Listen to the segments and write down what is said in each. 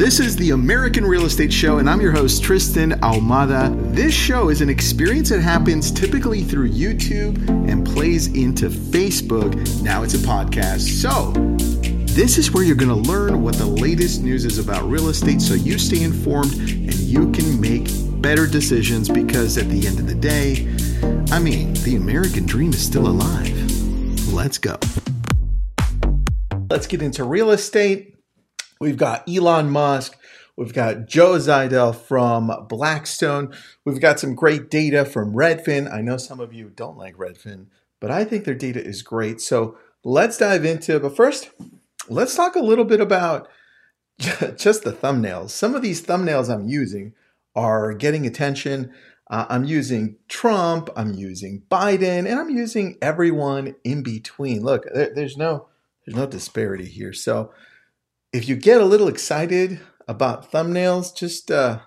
This is the American Real Estate Show, and I'm your host, Tristan Ahumada. This show is an experience that happens typically through YouTube and plays into Facebook. Now it's a podcast. So, this is where you're going to learn what the latest news is about real estate so you stay informed and you can make better decisions because at the end of the day, I mean, the American dream is still alive. Let's go. Let's get into real estate. We've got Elon Musk. We've got Joe Zidle from Blackstone. We've got some great data from Redfin. I know some of you don't like Redfin, but I think their data is great. So let's dive into it. But first, let's talk a little bit about just the thumbnails. Some of these thumbnails I'm using are getting attention. Uh, I'm using Trump, I'm using Biden, and I'm using everyone in between. Look, there, there's no there's no disparity here. So if you get a little excited about thumbnails, just uh,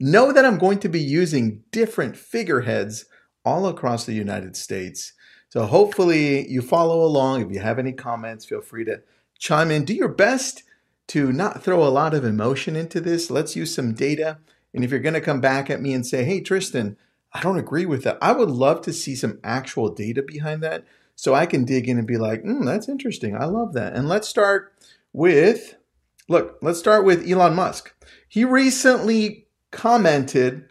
know that I'm going to be using different figureheads all across the United States. So hopefully you follow along. If you have any comments, feel free to chime in. Do your best to not throw a lot of emotion into this. Let's use some data. And if you're going to come back at me and say, hey, Tristan, I don't agree with that, I would love to see some actual data behind that so I can dig in and be like, mm, that's interesting. I love that. And let's start with look, let's start with Elon Musk. He recently commented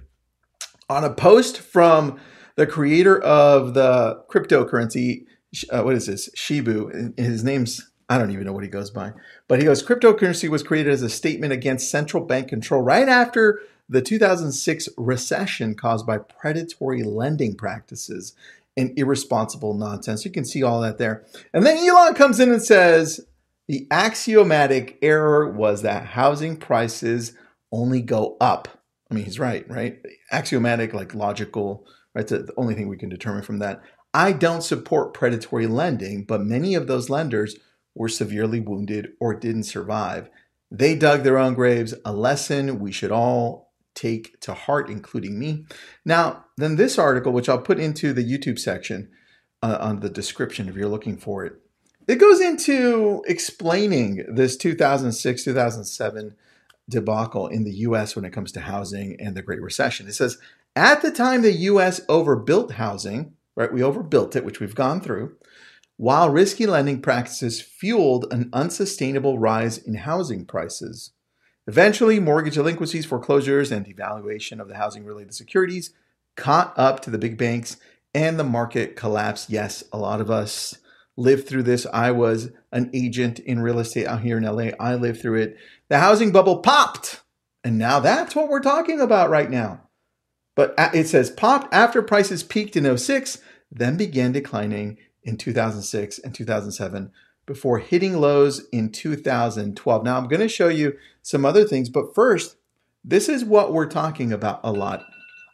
on a post from the creator of the cryptocurrency. Uh, what is this? Shibu. His name's, I don't even know what he goes by. But he goes, cryptocurrency was created as a statement against central bank control right after the 2006 recession caused by predatory lending practices and irresponsible nonsense. You can see all that there. And then Elon comes in and says, the axiomatic error was that housing prices only go up. I mean, he's right, right? Axiomatic, like logical, right? The only thing we can determine from that. I don't support predatory lending, but many of those lenders were severely wounded or didn't survive. They dug their own graves, a lesson we should all take to heart, including me. Now, then, this article, which I'll put into the YouTube section uh, on the description if you're looking for it, it goes into explaining this 2006 2007 debacle in the US when it comes to housing and the Great Recession. It says, at the time the US overbuilt housing, right? We overbuilt it, which we've gone through, while risky lending practices fueled an unsustainable rise in housing prices. Eventually, mortgage delinquencies, foreclosures, and devaluation of the housing related securities caught up to the big banks and the market collapsed. Yes, a lot of us lived through this. I was an agent in real estate out here in LA. I lived through it. The housing bubble popped. And now that's what we're talking about right now. But it says popped after prices peaked in 06, then began declining in 2006 and 2007 before hitting lows in 2012. Now I'm going to show you some other things, but first, this is what we're talking about a lot.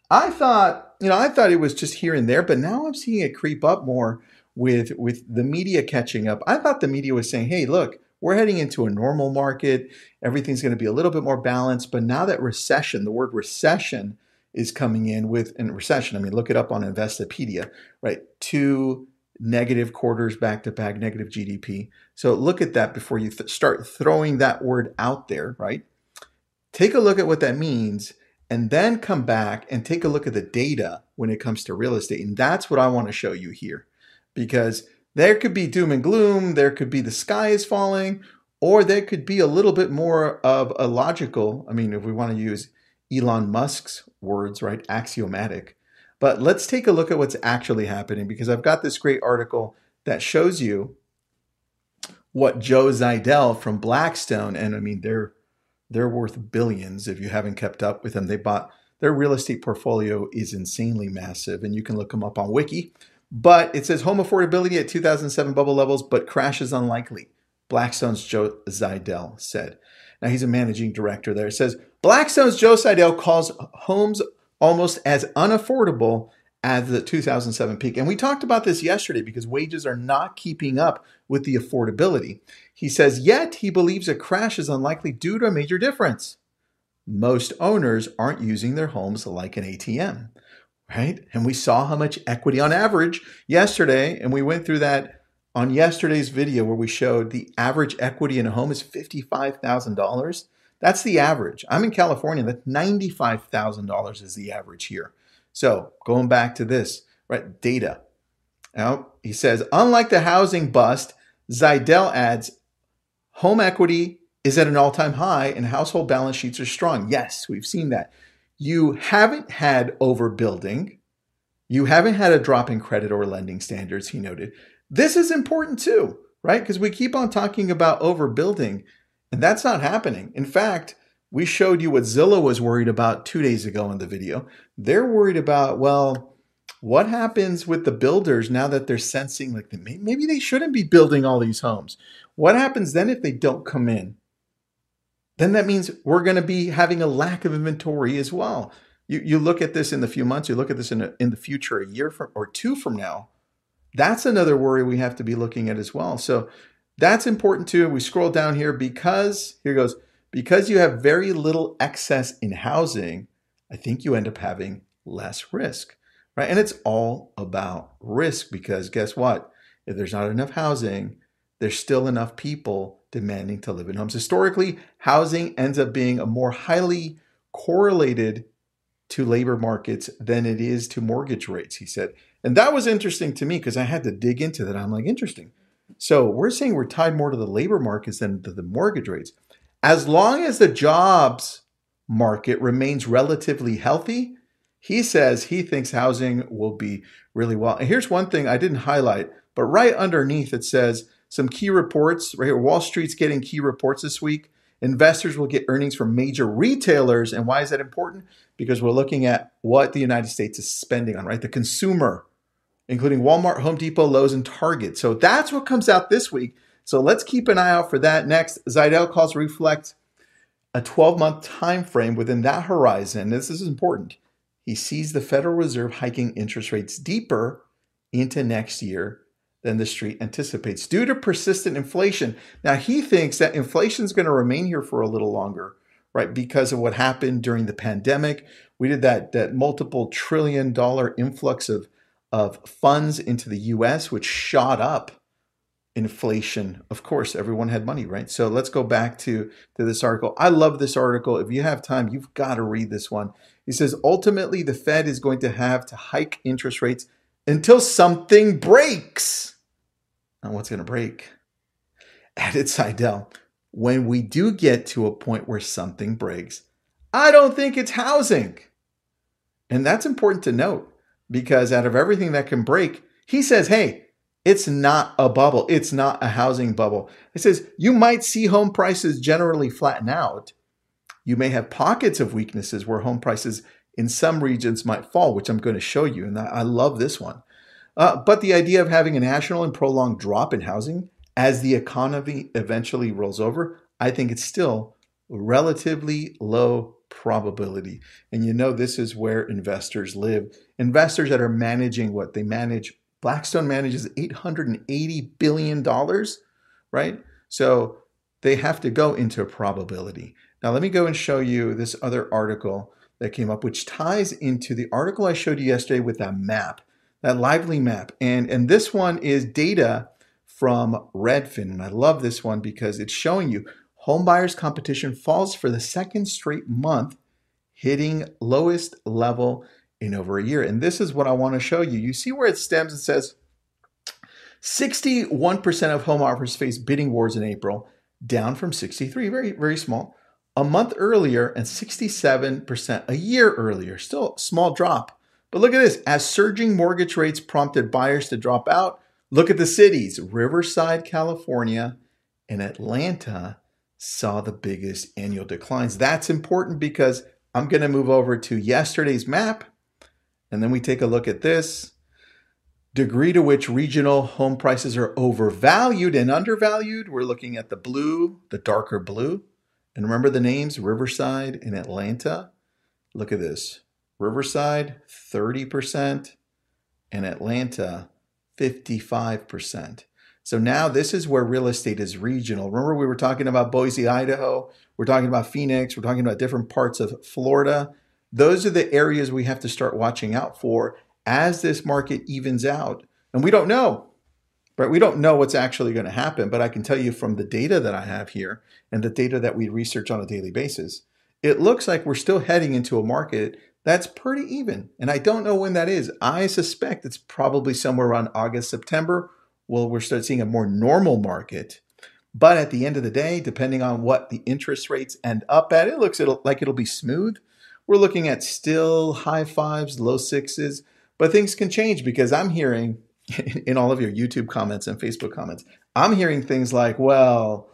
I thought, you know, I thought it was just here and there, but now I'm seeing it creep up more with with the media catching up. I thought the media was saying, "Hey, look, we're heading into a normal market. Everything's going to be a little bit more balanced." But now that recession, the word recession is coming in with in recession. I mean, look it up on Investopedia, right? Two negative quarters back to back, negative GDP. So look at that before you th- start throwing that word out there, right? Take a look at what that means and then come back and take a look at the data when it comes to real estate. And that's what I want to show you here because there could be doom and gloom, there could be the sky is falling, or there could be a little bit more of a logical, I mean, if we want to use Elon Musk's words, right, axiomatic. But let's take a look at what's actually happening because I've got this great article that shows you what Joe Zidle from Blackstone, and I mean, they're they're worth billions if you haven't kept up with them. They bought their real estate portfolio is insanely massive, and you can look them up on Wiki. But it says home affordability at 2007 bubble levels, but crash is unlikely. Blackstone's Joe Zidle said. Now he's a managing director there. It says Blackstone's Joe Zidle calls homes almost as unaffordable as the 2007 peak. And we talked about this yesterday because wages are not keeping up with the affordability. He says, yet he believes a crash is unlikely due to a major difference. Most owners aren't using their homes like an ATM right? And we saw how much equity on average yesterday, and we went through that on yesterday's video where we showed the average equity in a home is $55,000. That's the average. I'm in California. That $95,000 is the average here. So going back to this, right? Data. Now, he says, unlike the housing bust, Zidle adds home equity is at an all time high and household balance sheets are strong. Yes, we've seen that. You haven't had overbuilding. You haven't had a drop in credit or lending standards, he noted. This is important too, right? Because we keep on talking about overbuilding, and that's not happening. In fact, we showed you what Zillow was worried about two days ago in the video. They're worried about, well, what happens with the builders now that they're sensing like maybe they shouldn't be building all these homes? What happens then if they don't come in? Then that means we're going to be having a lack of inventory as well. You, you look at this in the few months, you look at this in, a, in the future, a year from, or two from now. That's another worry we have to be looking at as well. So that's important too. We scroll down here because, here goes, because you have very little excess in housing, I think you end up having less risk, right? And it's all about risk because guess what? If there's not enough housing, there's still enough people demanding to live in homes. Historically, housing ends up being a more highly correlated to labor markets than it is to mortgage rates, he said. And that was interesting to me because I had to dig into that. I'm like, interesting. So we're saying we're tied more to the labor markets than to the mortgage rates. As long as the jobs market remains relatively healthy, he says he thinks housing will be really well. And here's one thing I didn't highlight, but right underneath it says some key reports right here. Wall Street's getting key reports this week. Investors will get earnings from major retailers. And why is that important? Because we're looking at what the United States is spending on, right? The consumer including Walmart, Home Depot, Lowe's, and Target. So that's what comes out this week. So let's keep an eye out for that. Next, Zidle calls reflect a 12 month time frame within that horizon. This is important. He sees the Federal Reserve hiking interest rates deeper into next year than the street anticipates due to persistent inflation. Now, he thinks that inflation is going to remain here for a little longer, right? Because of what happened during the pandemic. We did that, that multiple trillion dollar influx of of funds into the US, which shot up inflation. Of course, everyone had money, right? So let's go back to, to this article. I love this article. If you have time, you've got to read this one. He says ultimately, the Fed is going to have to hike interest rates until something breaks. Now, what's going to break? Added Zidle. When we do get to a point where something breaks, I don't think it's housing. And that's important to note because out of everything that can break, he says, hey, it's not a bubble. It's not a housing bubble. He says you might see home prices generally flatten out. You may have pockets of weaknesses where home prices in some regions might fall, which I'm going to show you. And I love this one. Uh, but the idea of having a national and prolonged drop in housing as the economy eventually rolls over, I think it's still relatively low probability. And you know, this is where investors live. Investors that are managing what they manage, Blackstone manages $880 billion, right? So they have to go into probability. Now, let me go and show you this other article that came up, which ties into the article I showed you yesterday with that map, that lively map. And, and this one is data from Redfin. And I love this one because it's showing you home buyers competition falls for the second straight month, hitting lowest level in over a year. And this is what I want to show you. You see where it stems? It says 61% of home offers face bidding wars in April, down from 63, very, very small. A month earlier and 67% a year earlier. Still small drop. But look at this. As surging mortgage rates prompted buyers to drop out, look at the cities. Riverside, California, and Atlanta saw the biggest annual declines. That's important because I'm going to move over to yesterday's map and then we take a look at this degree to which regional home prices are overvalued and undervalued. We're looking at the blue, the darker blue. And remember the names Riverside and Atlanta. Look at this Riverside, 30%, and Atlanta, 55%. So now this is where real estate is regional. Remember, we were talking about Boise, Idaho. We're talking about Phoenix. We're talking about different parts of Florida. Those are the areas we have to start watching out for as this market evens out. And we don't know, right? We don't know what's actually going to happen, but I can tell you from the data that I have here and the data that we research on a daily basis, it looks like we're still heading into a market that's pretty even. And I don't know when that is. I suspect it's probably somewhere around August, September. Well, we're start seeing a more normal market. But at the end of the day, depending on what the interest rates end up at, it looks like it'll be smooth. We're looking at still high fives, low sixes, but things can change because I'm hearing in all of your YouTube comments and Facebook comments, I'm hearing things like, well,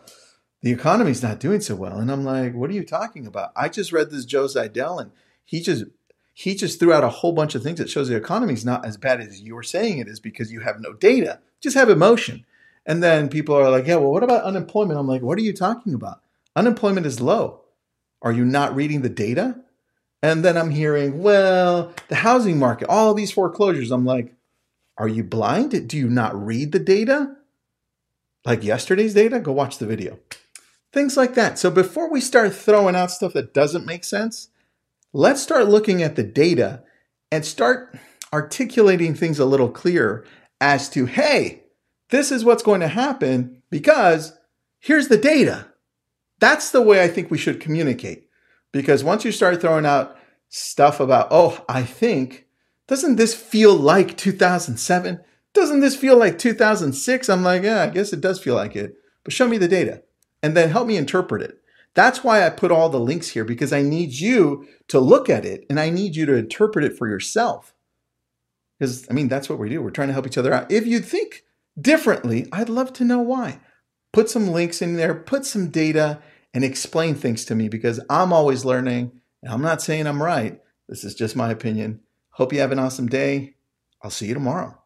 the economy's not doing so well. And I'm like, what are you talking about? I just read this Joe Zidle and he just he just threw out a whole bunch of things that shows the economy's not as bad as you're saying it is because you have no data. Just have emotion. And then people are like, yeah, well, what about unemployment? I'm like, what are you talking about? Unemployment is low. Are you not reading the data? And then I'm hearing, well, the housing market, all these foreclosures. I'm like, are you blind? Do you not read the data? Like yesterday's data? Go watch the video. Things like that. So before we start throwing out stuff that doesn't make sense, let's start looking at the data and start articulating things a little clearer as to, hey, this is what's going to happen because here's the data. That's the way I think we should communicate. Because once you start throwing out stuff about, oh, I think, doesn't this feel like 2007? Doesn't this feel like 2006? I'm like, yeah, I guess it does feel like it. But show me the data and then help me interpret it. That's why I put all the links here because I need you to look at it and I need you to interpret it for yourself. Because, I mean, that's what we do. We're trying to help each other out. If you think differently, I'd love to know why. Put some links in there, put some data, and explain things to me because I'm always learning. And I'm not saying I'm right. This is just my opinion. Hope you have an awesome day. I'll see you tomorrow.